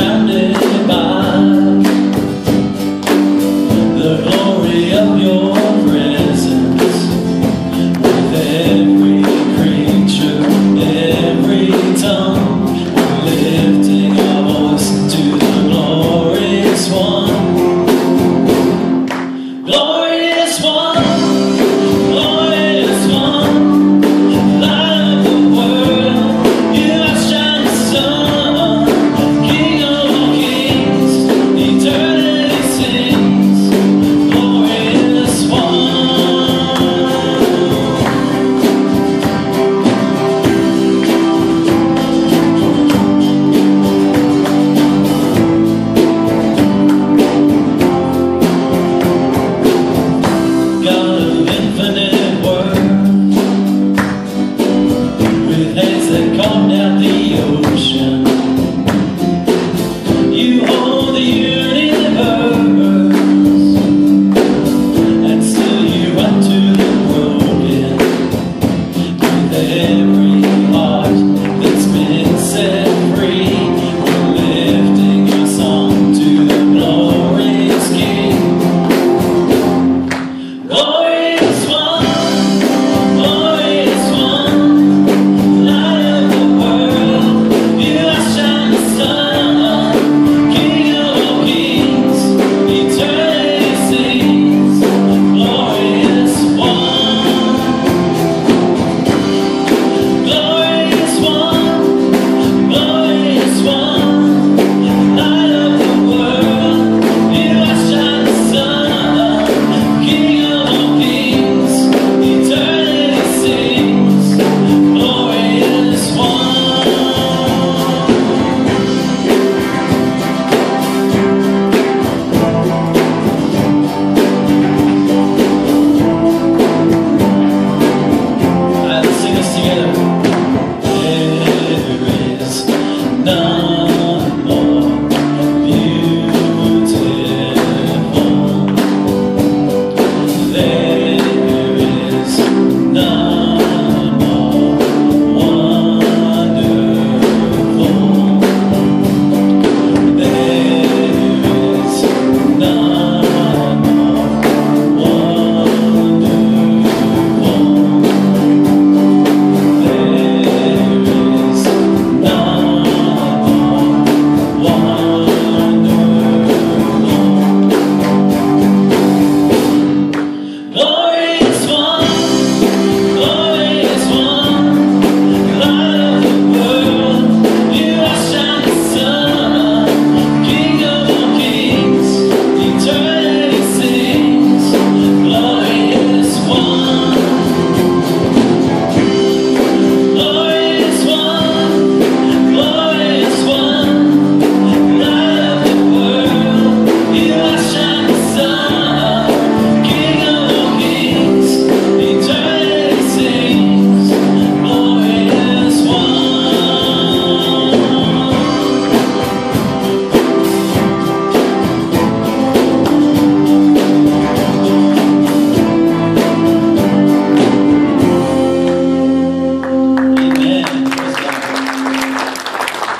surrounded